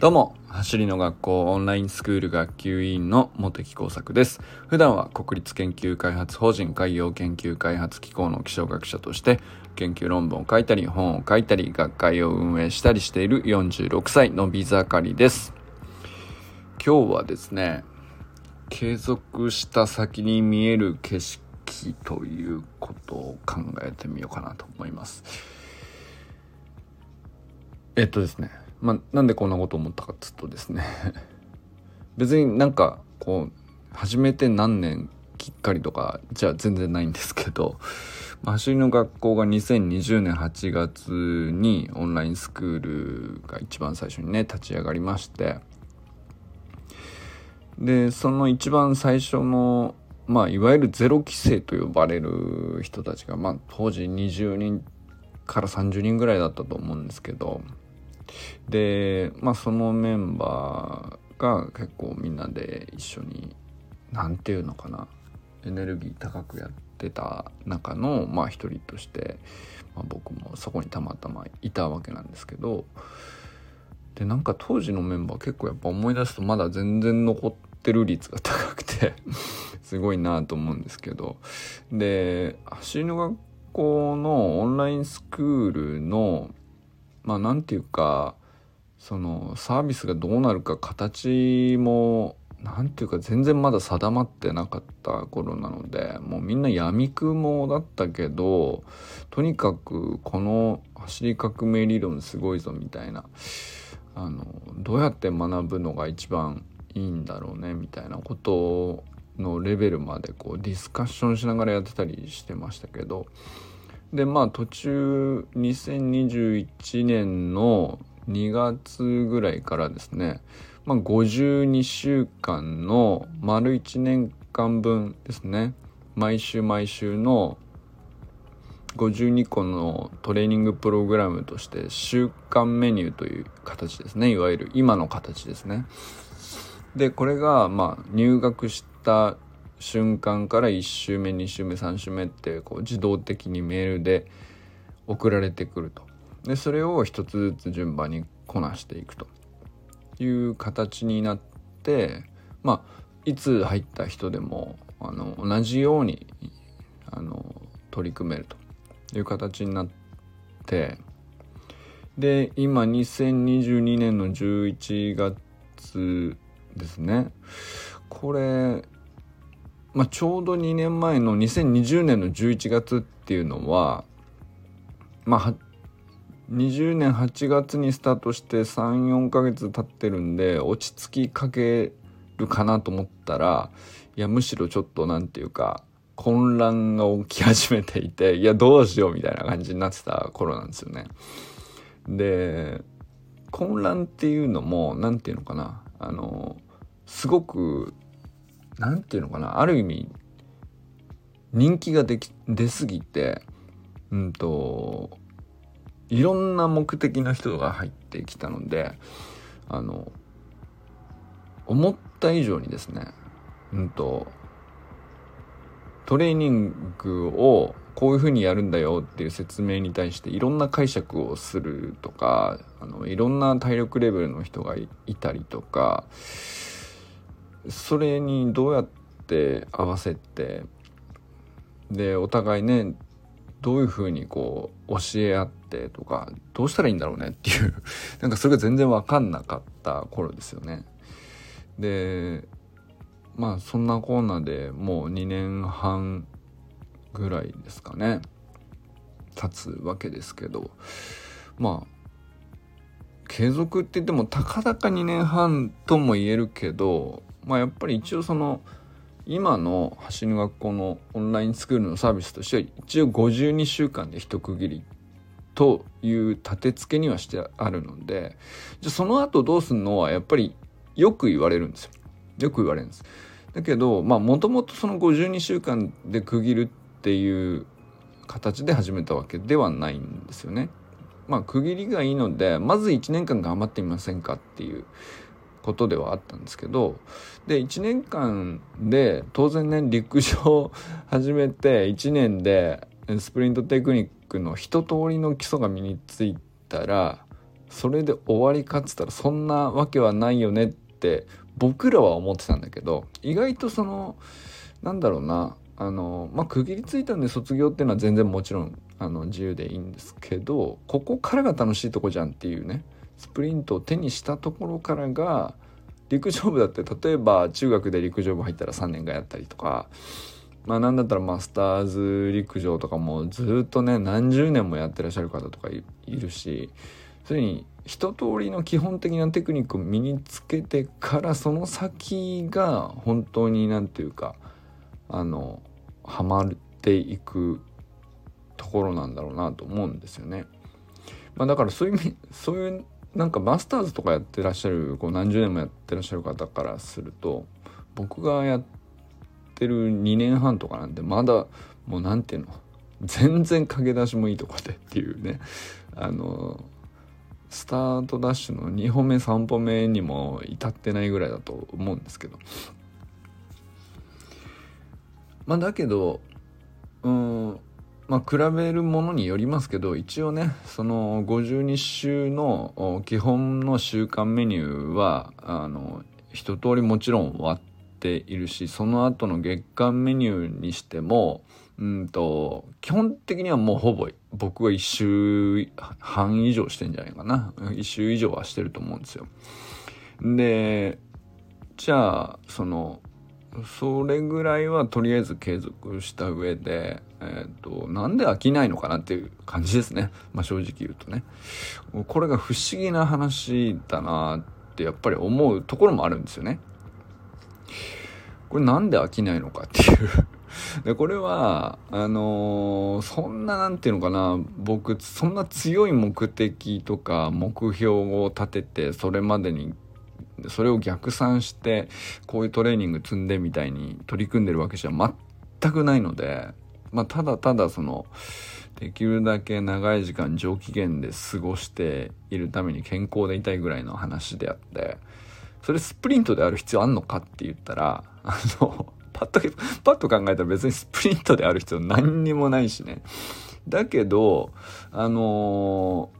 どうも、走りの学校オンラインスクール学級委員の茂木工作です。普段は国立研究開発法人海洋研究開発機構の気象学者として研究論文を書いたり本を書いたり学会を運営したりしている46歳のび盛りです。今日はですね、継続した先に見える景色ということを考えてみようかなと思います。えっとですねまあ、なんでこんなこと思ったかっつうとですね。別になんかこう始めて何年きっかりとかじゃ全然ないんですけど、まあ、走りの学校が2020年8月にオンラインスクールが一番最初にね立ち上がりまして。でその一番最初のまあいわゆるゼロ規制と呼ばれる人たちが、まあ、当時20人から30人ぐらいだったと思うんですけどでまあそのメンバーが結構みんなで一緒に何て言うのかなエネルギー高くやってた中のまあ一人として、まあ、僕もそこにたまたまいたわけなんですけどでなんか当時のメンバー結構やっぱ思い出すとまだ全然残ってる率が高くて すごいなと思うんですけどで走りの学校のオンラインスクールのまあ何て言うかそのサービスがどうなるか形も何て言うか全然まだ定まってなかった頃なのでもうみんなやみくもだったけどとにかくこの走り革命理論すごいぞみたいなあのどうやって学ぶのが一番いいんだろうねみたいなことのレベルまでこうディスカッションしながらやってたりしてましたけどでまあ途中2021年の2月ぐらいからですね、まあ、52週間の丸1年間分ですね毎週毎週の52個のトレーニングプログラムとして週間メニューという形ですねいわゆる今の形ですね。でこれがまあ入学した瞬間から1週目2週目3週目ってこう自動的にメールで送られてくると。でそれを一つずつ順番にこなしていくと。いう形になってまあいつ入った人でもあの同じようにあの取り組めると。いう形になってで今2022年の11月ですね。これまあ、ちょうど2年前の2020年の11月っていうのはまあ20年8月にスタートして34ヶ月経ってるんで落ち着きかけるかなと思ったらいやむしろちょっと何て言うか混乱が起き始めていていやどうしようみたいな感じになってた頃なんですよね。で混乱っていうのも何て言うのかなあのすごく何て言うのかな？ある意味人気ができ出すぎてうんといろんな目的の人が入ってきたのであの思った以上にですねうんとトレーニングをこういうふうにやるんだよっていう説明に対していろんな解釈をするとかあのいろんな体力レベルの人がいたりとかそれにどうやって合わせてでお互いねどういうふうにこう教え合ってとかどうしたらいいんだろうねっていう なんかそれが全然分かんなかった頃ですよね。でまあそんなコーナーでもう2年半ぐらいですかね経つわけですけどまあ継続って言ってもたかだか2年半とも言えるけどまあやっぱり一応その今の走り学校のオンラインスクールのサービスとしては一応52週間で一区切りという立て付けにはしてあるのでじゃその後どうすんのはやっぱりよく言われるんですよ。よく言われるんです。だけどまあもともとその52週間で区切るっていう形で始めたわけではないんですよね。まあ区切りがいいのでまず1年間頑張ってみませんかっていうことではあったんですけどで1年間で当然ね陸上始めて1年でスプリントテクニックの一通りの基礎が身についたらそれで終わりかっつったらそんなわけはないよねって僕らは思ってたんだけど意外とそのなんだろうなあのまあ区切りついたんで卒業っていうのは全然もちろんあの自由でいいんですけどここからが楽しいとこじゃんっていうねスプリントを手にしたところからが陸上部だって例えば中学で陸上部入ったら3年間やったりとかまあなんだったらマスターズ陸上とかもずっとね何十年もやってらっしゃる方とかいるしそれに一通りの基本的なテクニックを身につけてからその先が本当に何て言うかあのハマっていくところなんだろうなと思うんですよね。まあ、だからそういうそういうなんかマスターズとかやってらっしゃるこう何十年もやってらっしゃる方からすると僕がやってる2年半とかなんでまだもう何て言うの全然駆け出しもいいとこでっていうね。あのスタートダッシュの2歩目3歩目にも至ってないぐらいだと思うんですけど。まあだけどうんまあ比べるものによりますけど一応ねその52週の基本の週間メニューはあの一通りもちろん終わっているしその後の月間メニューにしてもうんと基本的にはもうほぼ僕は1週半以上してんじゃないかな1週以上はしてると思うんですよ。でじゃあそのそれぐらいはとりあえず継続した上で、えっ、ー、と、なんで飽きないのかなっていう感じですね。まあ正直言うとね。これが不思議な話だなってやっぱり思うところもあるんですよね。これなんで飽きないのかっていう でこれはあのー、そんななんていうのかな僕そんな強い目的とか目標を立ててそれまでにそれを逆算してこういうトレーニング積んでみたいに取り組んでるわけじゃ全くないので、まあ、ただただそのできるだけ長い時間上機嫌で過ごしているために健康でいたいぐらいの話であってそれスプリントである必要あんのかって言ったらあの パッとパッと考えたら別にスプリントである必要何にもないしね。だけどあのー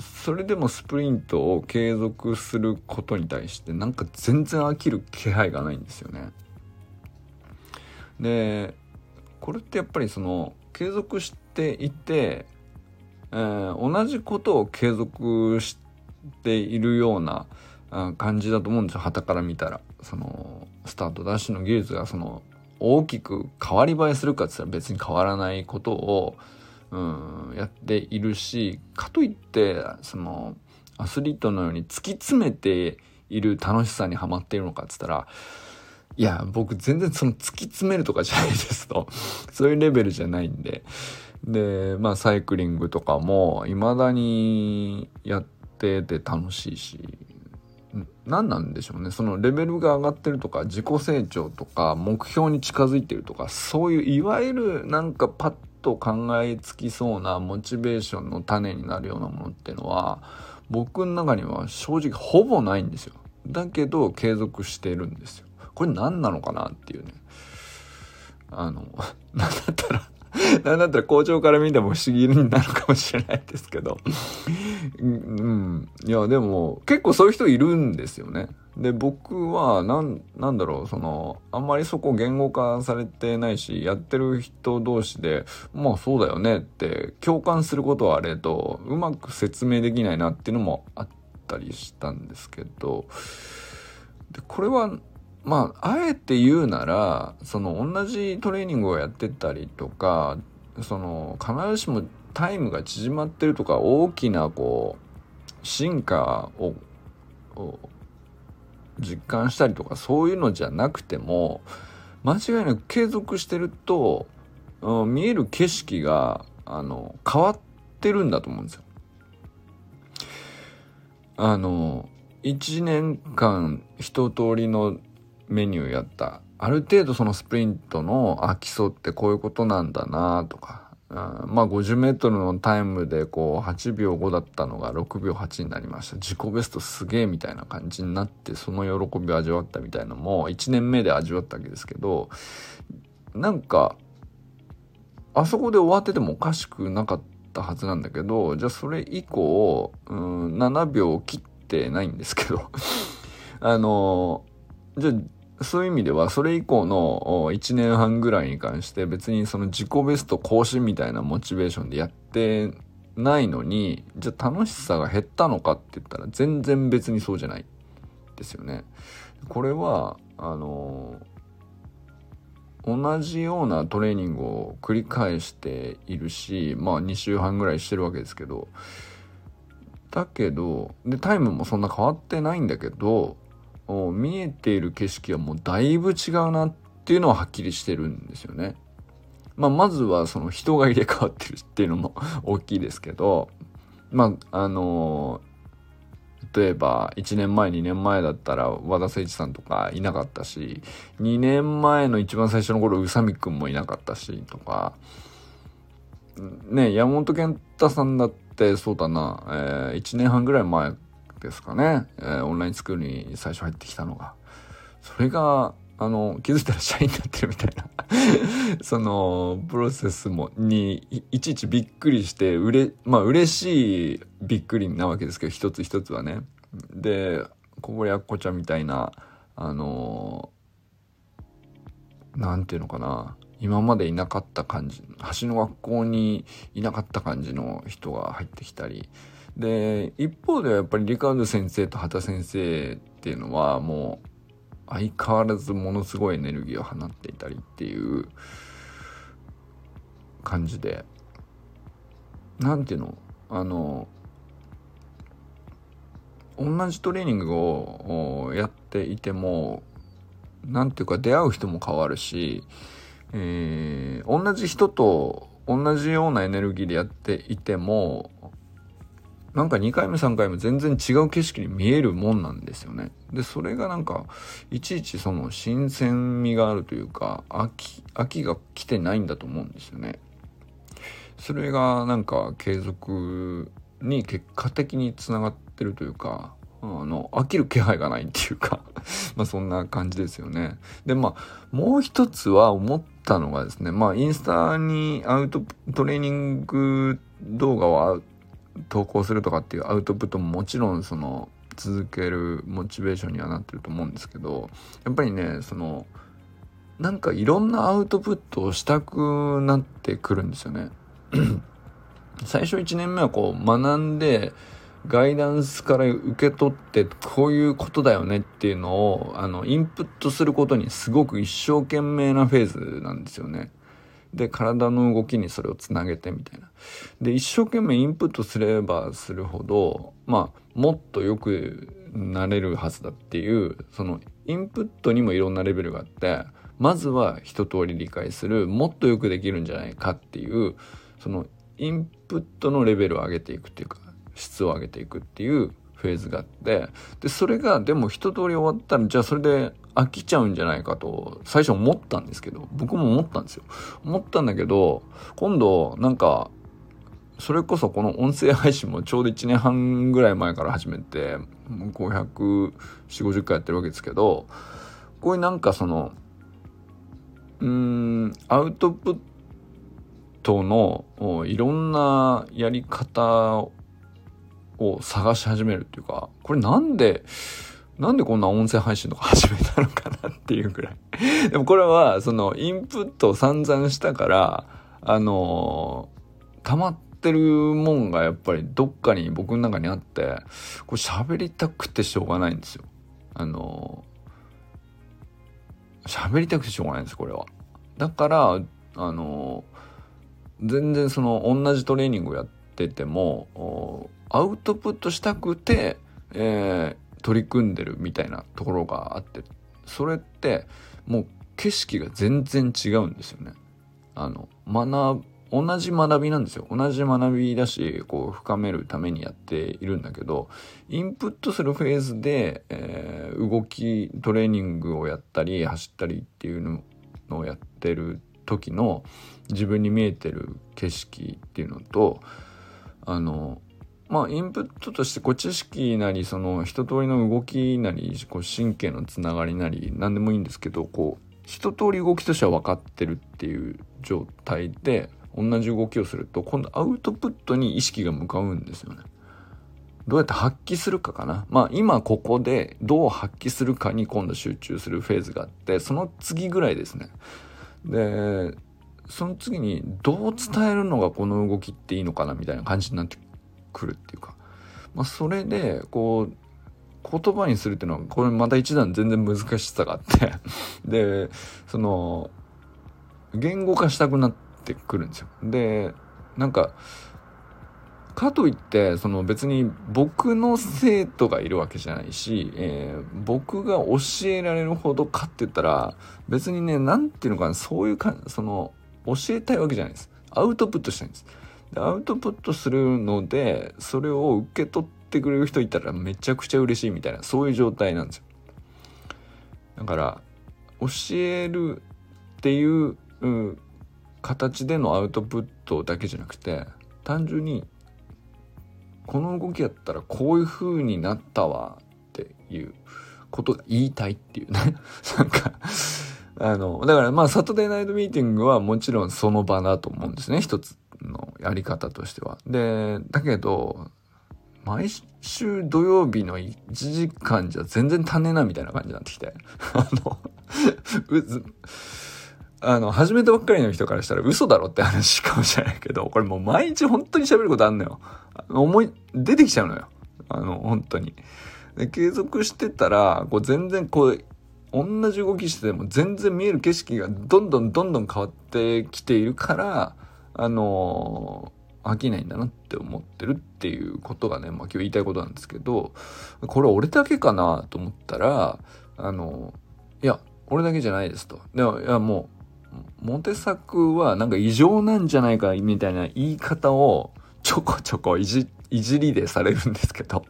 それでもスプリントを継続することに対してなんか全然飽きる気配がないんですよね。でこれってやっぱりその継続していて、えー、同じことを継続しているような感じだと思うんですよ旗から見たらそのスタートダッシュの技術がその大きく変わり映えするかって言ったら別に変わらないことをうん、やっているしかといってそのアスリートのように突き詰めている楽しさにはまっているのかっつったらいや僕全然その突き詰めるとかじゃないですと。そういうレベルじゃないんで。でまあサイクリングとかも未だにやってて楽しいし何なんでしょうね。そのレベルが上がってるとか自己成長とか目標に近づいてるとかそういういわゆるなんかパッと考えつきそうなモチベーションの種になるようなものっていうのは僕の中には正直ほぼないんですよ。だけど継続してるんですよ。これ何なのかなっていうね。あの、なんだったら なんだったら校長から見ても不思議になるかもしれないですけどうん。いや、でも結構そういう人いるんですよね。で、僕は、なん、なんだろう、その、あんまりそこ言語化されてないし、やってる人同士で、まあそうだよねって共感することはあれと、うまく説明できないなっていうのもあったりしたんですけど、で、これは、まあ、あえて言うなら、その同じトレーニングをやってたりとか、その必ずしもタイムが縮まってるとか大きなこう進化を実感したりとかそういうのじゃなくても間違いなく継続してると、うん、見える景色があの変わってるんだと思うんですよ。あの1年間一通りのメニューやった。ある程度そのスプリントのあ基礎ってこういうことなんだなとか、うん、まあ 50m のタイムでこう8秒5だったのが6秒8になりました。自己ベストすげえみたいな感じになってその喜びを味わったみたいなのも1年目で味わったわけですけどなんかあそこで終わっててもおかしくなかったはずなんだけどじゃあそれ以降、うん、7秒切ってないんですけど。あのじゃあそういう意味ではそれ以降の1年半ぐらいに関して別にその自己ベスト更新みたいなモチベーションでやってないのにじゃあ楽しさが減ったのかって言ったら全然別にそうじゃないですよね。これはあの同じようなトレーニングを繰り返しているしまあ2週半ぐらいしてるわけですけどだけどでタイムもそんな変わってないんだけど見えている景色はもうだいぶ違うなっていうのははっきりしてるんですよね。まあ、まずはその人が入れ替わってるっていうのも大きいですけどまああのー例えば1年前2年前だったら和田誠一さんとかいなかったし2年前の一番最初の頃宇佐美くんもいなかったしとかね山本健太さんだってそうだな、えー、1年半ぐらい前ですかね、えー、オンラインスクールに最初入ってきたのが。それがあの気づいたら社員になってるみたいな。そのプロセスもにいちいちびっくりしてうれまあ嬉しいびっくりなわけですけど一つ一つはね。で小堀やっこちゃんみたいなあのなんていうのかな。今までいなかった感じ橋の学校にいなかった感じの人が入ってきたりで一方ではやっぱりリカード先生と畑先生っていうのはもう相変わらずものすごいエネルギーを放っていたりっていう感じで。何ていうのあの同じトレーニングをやっていても何ていうか出会う人も変わるし、えー、同じ人と同じようなエネルギーでやっていてもなんか2回目3回目全然違う景色に見えるもんなんですよね。で、それがなんか、いちいちその新鮮味があるというか、秋、秋が来てないんだと思うんですよね。それがなんか継続に結果的につながってるというか、あの、飽きる気配がないっていうか まあそんな感じですよね。で、まあ、もう一つは思ったのがですね、まあインスタにアウトトレーニング動画を投稿するとかっていうアウトプットももちろんその続けるモチベーションにはなってると思うんですけどやっぱりねそのなんかいろんなアウトプットをしたくなってくるんですよね。最初1年目はこう学んでガイダンスから受け取ってこういうことだよねっていうのをあのインプットすることにすごく一生懸命なフェーズなんですよね。で体の動きにそれをつなげてみたいな。で一生懸命インプットすればするほどまあもっとよくなれるはずだっていうそのインプットにもいろんなレベルがあってまずは一通り理解するもっとよくできるんじゃないかっていうそのインプットのレベルを上げていくっていうか質を上げていくっていうフェーズがあってでそれがでも一通り終わったらじゃあそれで飽きちゃうんじゃないかと最初思ったんですけど僕も思ったんですよ。思ったんだけど今度なんかそれこそこの音声配信もちょうど1年半ぐらい前から始めて54050回やってるわけですけどこういうなんかそのうーんアウトプットのいろんなやり方を探し始めるっていうかこれなんでなんでこんな音声配信とか始めたのかなっていうぐらい でもこれは、その、インプットを散々したから、あのー、溜まってるもんがやっぱりどっかに僕の中にあって、これ喋りたくてしょうがないんですよ。あのー、喋りたくてしょうがないんです、これは。だから、あのー、全然その、同じトレーニングをやってても、アウトプットしたくて、えー、取り組んでるみたいなところがあってそれってもう景色が全然違うんですよね。あの学同じ学びなんですよ同じ学びだしこう深めるためにやっているんだけどインプットするフェーズで、えー、動きトレーニングをやったり走ったりっていうのをやってる時の自分に見えてる景色っていうのとあのまあインプットとしてこう知識なりその一通りの動きなりこう神経のつながりなり何でもいいんですけどこう一通り動きとしては分かってるっていう状態で同じ動きをすると今度アウトプットに意識が向かうんですよね。どうやって発揮するかかな。まあ今ここでどう発揮するかに今度集中するフェーズがあって、その次ぐらいですね。で、その次にどう伝えるのがこの動きっていいのかなみたいな感じになってくるっていうか。まあそれで、こう、言葉にするっていうのは、これまた一段全然難しさがあって で、その、言語化したくなってくるんですよ。で、なんか、かといってその別に僕の生徒がいるわけじゃないし、えー、僕が教えられるほどかって言ったら別にね何ていうのかなそういうかその教えたいわけじゃないですアウトプットしたいんですアウトプットするのでそれを受け取ってくれる人いたらめちゃくちゃ嬉しいみたいなそういう状態なんですよだから教えるっていう、うん、形でのアウトプットだけじゃなくて単純にこの動きやったらこういう風になったわっていうことが言いたいっていうね なんかあの、だからまあサトデーナイトミーティングはもちろんその場だと思うんですね。一つのやり方としては。で、だけど、毎週土曜日の1時間じゃ全然足んねえなみたいな感じになってきて。あの、あの、始めたばっかりの人からしたら嘘だろって話かもしれないけど、これもう毎日本当に喋ることあんのよ。思い、出てきちゃうのよ。あの、本当に。で、継続してたら、こう全然こう、同じ動きしてても全然見える景色がどんどんどんどん変わってきているから、あの飽きないんだなって思ってるっていうことがね、まあ今日言いたいことなんですけど、これ俺だけかなと思ったら、あのいや、俺だけじゃないですと。でも、いやもう、モテ作はなんか異常なんじゃないかみたいな言い方をちょこちょこいじ、いじりでされるんですけど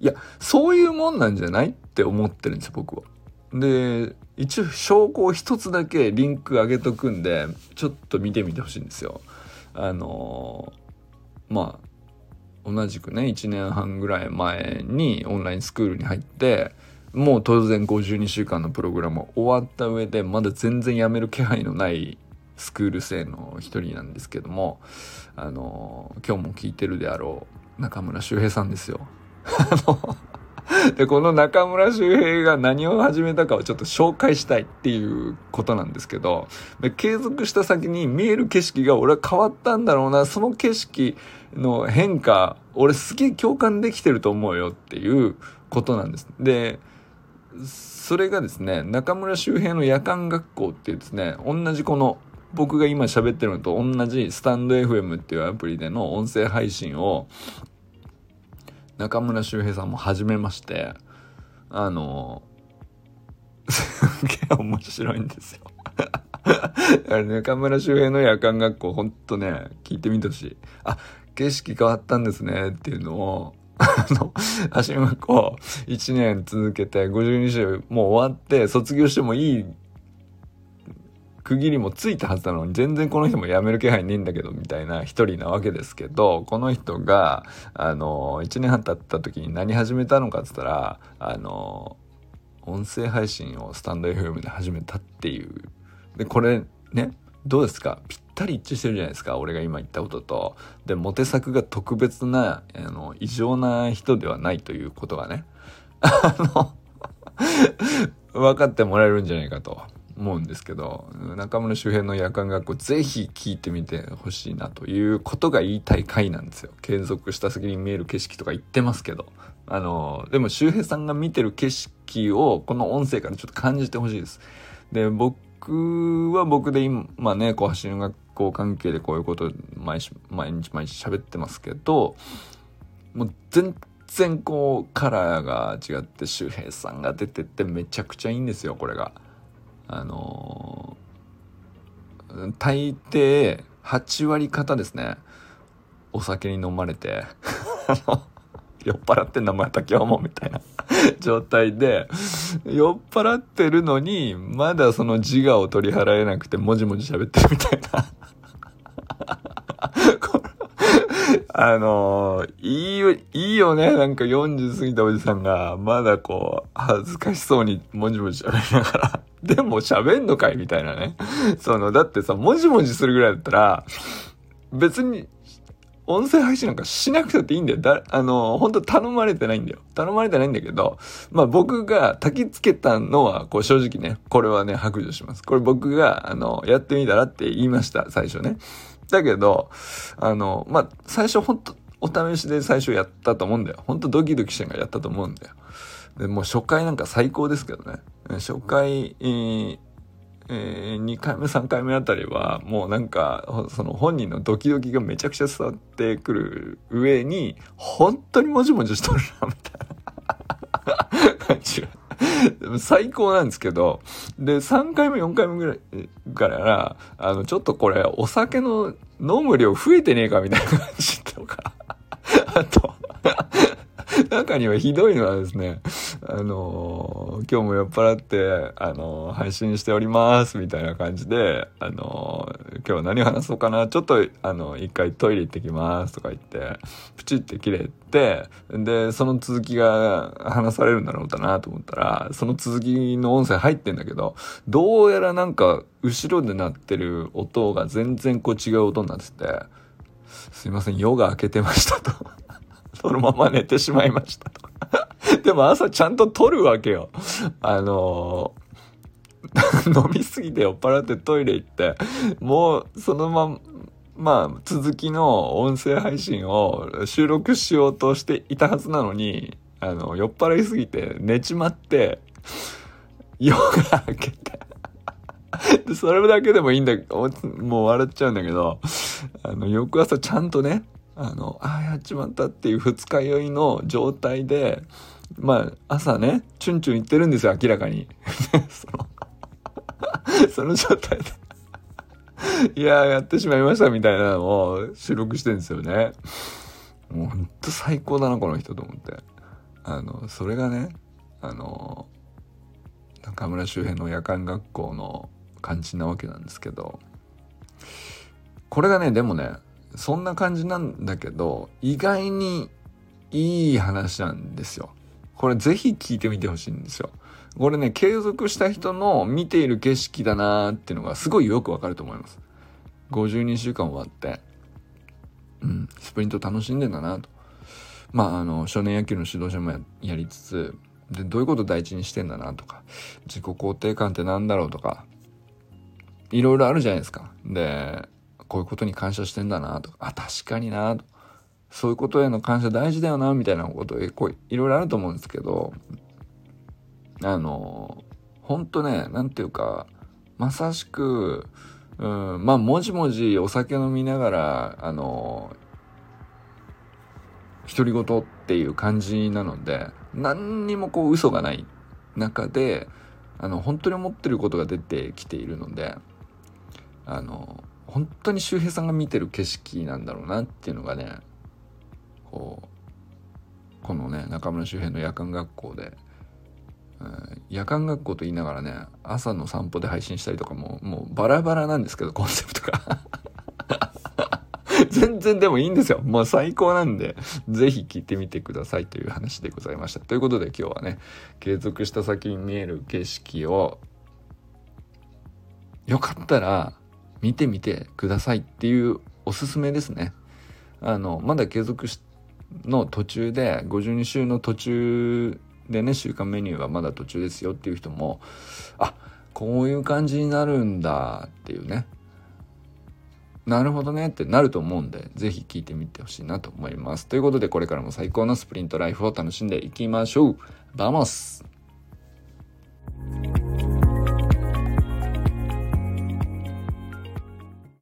いや、そういうもんなんじゃないって思ってるんですよ、僕は。で、一応証拠を一つだけリンク上げとくんで、ちょっと見てみてほしいんですよ。あのー、まあ、同じくね、1年半ぐらい前にオンラインスクールに入って、もう当然52週間のプログラム終わった上でまだ全然やめる気配のないスクール生の一人なんですけどもあの今日も聞いてるであろう中村修平さんですよ。あの でこの中村修平が何を始めたかをちょっと紹介したいっていうことなんですけど継続した先に見える景色が俺は変わったんだろうなその景色の変化俺すげえ共感できてると思うよっていうことなんです。でそれがですね、中村周平の夜間学校っていうですね、同じこの僕が今喋ってるのと同じスタンド FM っていうアプリでの音声配信を中村周平さんも始めまして、あの、すげえ面白いんですよ 中村周平の夜間学校ほんとね、聞いてみてほしい。あ、景色変わったんですねっていうのを あの、足向こう、1年続けて、52週もう終わって、卒業してもいい区切りもついたはずなのに、全然この人も辞める気配ねえんだけど、みたいな一人なわけですけど、この人が、あの、1年半経った時に何始めたのかって言ったら、あの、音声配信をスタンド FM で始めたっていう。で、これね、どうですか？ぴったり一致してるじゃないですか俺が今言ったことと。で、モテ作が特別な、あの、異常な人ではないということがね、あの 分かってもらえるんじゃないかと思うんですけど、中村周辺の夜間学校ぜひ聞いてみてほしいなということが言いたい回なんですよ。継続した先に見える景色とか言ってますけど。あの、でも周平さんが見てる景色をこの音声からちょっと感じてほしいです。で、僕は僕で今ね、こう走り学校関係でこういうこと毎毎日毎日喋ってますけど、もう全然こうカラーが違って周平さんが出てってめちゃくちゃいいんですよ、これが。あのー、大抵8割方ですね、お酒に飲まれて、酔っ払ってんだまた今日もみたいな 状態で酔っ払ってるのにまだその自我を取り払えなくてもじもじ喋ってるみたいな。あの、いいよ、いいよね。なんか40過ぎたおじさんが、まだこう、恥ずかしそうにもじもじ喋りながら、でも喋んのかいみたいなね。その、だってさ、もじもじするぐらいだったら、別に音声配信なんかしなくたっていいんだよ。だ、あの、本当頼まれてないんだよ。頼まれてないんだけど、まあ僕が焚き付けたのは、こう正直ね、これはね、白状します。これ僕が、あの、やってみたらって言いました、最初ね。だけど、あの、まあ、最初本当お試しで最初やったと思うんだよ。本当ドキドキしてんからやったと思うんだよ。で、もう初回なんか最高ですけどね。初回、えーえー、2回目3回目あたりはもうなんかその本人のドキドキがめちゃくちゃ伝わってくる上に本当にもじもじしとるなみたいな感じが最高なんですけどで3回目4回目ぐらいからあのちょっとこれお酒の飲む量増えてねえかみたいな感じとかあと中にはひどいのはですね、あのー、今日も酔っ払って、あのー、配信しておりますみたいな感じで、あのー、今日は何話そうかな、ちょっと、あの、一回トイレ行ってきますとか言って、プチって切れて、で、その続きが話されるんだろうかなと思ったら、その続きの音声入ってんだけど、どうやらなんか、後ろで鳴ってる音が全然こう違う音になってて、すいません、夜が明けてましたと。そのまま寝てしまいましたと。でも朝ちゃんと撮るわけよ。あのー、飲みすぎて酔っ払ってトイレ行って、もうそのまま、まあ、続きの音声配信を収録しようとしていたはずなのに、あの、酔っ払いすぎて寝ちまって、夜が明けて、それだけでもいいんだけど、もう笑っちゃうんだけど、あの、翌朝ちゃんとね、あの、ああ、やっちまったっていう二日酔いの状態で、まあ、朝ね、チュンチュン言ってるんですよ、明らかに。その その状態でいややってしまいましたみたいなのを収録してるんですよね。もうほんと最高だな、この人と思って。あの、それがね、あの、中村周辺の夜間学校の感じなわけなんですけど、これがね、でもね、そんな感じなんだけど、意外にいい話なんですよ。これぜひ聞いてみてほしいんですよ。これね、継続した人の見ている景色だなーっていうのがすごいよくわかると思います。52週間終わって、うん、スプリント楽しんでんだなと。まあ、あの、少年野球の指導者もやりつつ、で、どういうこと大事にしてんだなとか、自己肯定感って何だろうとか、いろいろあるじゃないですか。で、こういうことに感謝してんだなとか、あ、確かになと。そういうことへの感謝大事だよな、みたいなことこういろいろあると思うんですけど、あの、ほんとね、なんていうか、まさしく、うん、まあ、もじもじお酒飲みながら、あの、独り言っていう感じなので、何にもこう嘘がない中で、あの、本当に思ってることが出てきているので、あの、本当に周平さんが見てる景色なんだろうなっていうのがねこうこのね中村周辺の夜間学校で、うん、夜間学校と言いながらね朝の散歩で配信したりとかももうバラバラなんですけどコンセプトが 全然でもいいんですよ。もう最高なんで、ぜひ聞いてみてくださいという話でございました。ということで今日はね、継続した先に見える景色を、よかったら、見てみてくださいっていうおすすめですね。あの、まだ継続の途中で、52週の途中でね、週間メニューはまだ途中ですよっていう人も、あ、こういう感じになるんだっていうね。なるほどねってなると思うんで、ぜひ聞いてみてほしいなと思います。ということで、これからも最高のスプリントライフを楽しんでいきましょう。 Vamos